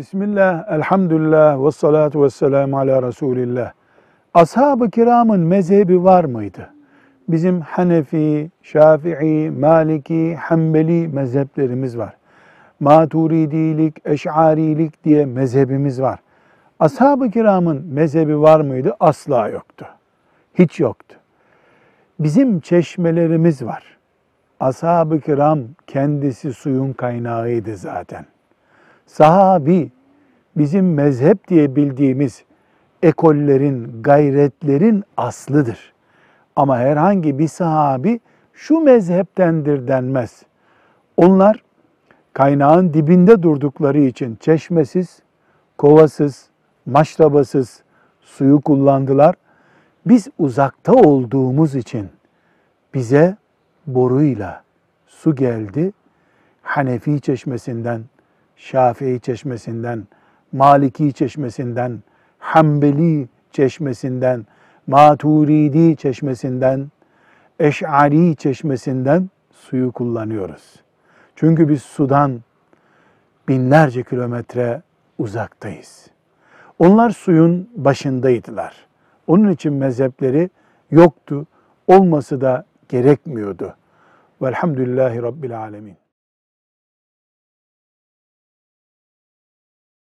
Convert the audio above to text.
Bismillah, elhamdülillah, ve salatu ve selamu ala Resulillah. Ashab-ı kiramın mezhebi var mıydı? Bizim Hanefi, Şafii, Maliki, Hanbeli mezheplerimiz var. Maturidilik, Eş'arilik diye mezhebimiz var. Ashab-ı kiramın mezhebi var mıydı? Asla yoktu. Hiç yoktu. Bizim çeşmelerimiz var. Ashab-ı kiram kendisi suyun kaynağıydı zaten. Sahabi bizim mezhep diye bildiğimiz ekollerin, gayretlerin aslıdır. Ama herhangi bir sahabi şu mezheptendir denmez. Onlar kaynağın dibinde durdukları için çeşmesiz, kovasız, maşrabasız suyu kullandılar. Biz uzakta olduğumuz için bize boruyla su geldi. Hanefi çeşmesinden, Şafii çeşmesinden, Maliki çeşmesinden, Hanbeli çeşmesinden, Maturidi çeşmesinden, Eş'ari çeşmesinden suyu kullanıyoruz. Çünkü biz sudan binlerce kilometre uzaktayız. Onlar suyun başındaydılar. Onun için mezhepleri yoktu, olması da gerekmiyordu. Velhamdülillahi Rabbil Alemin.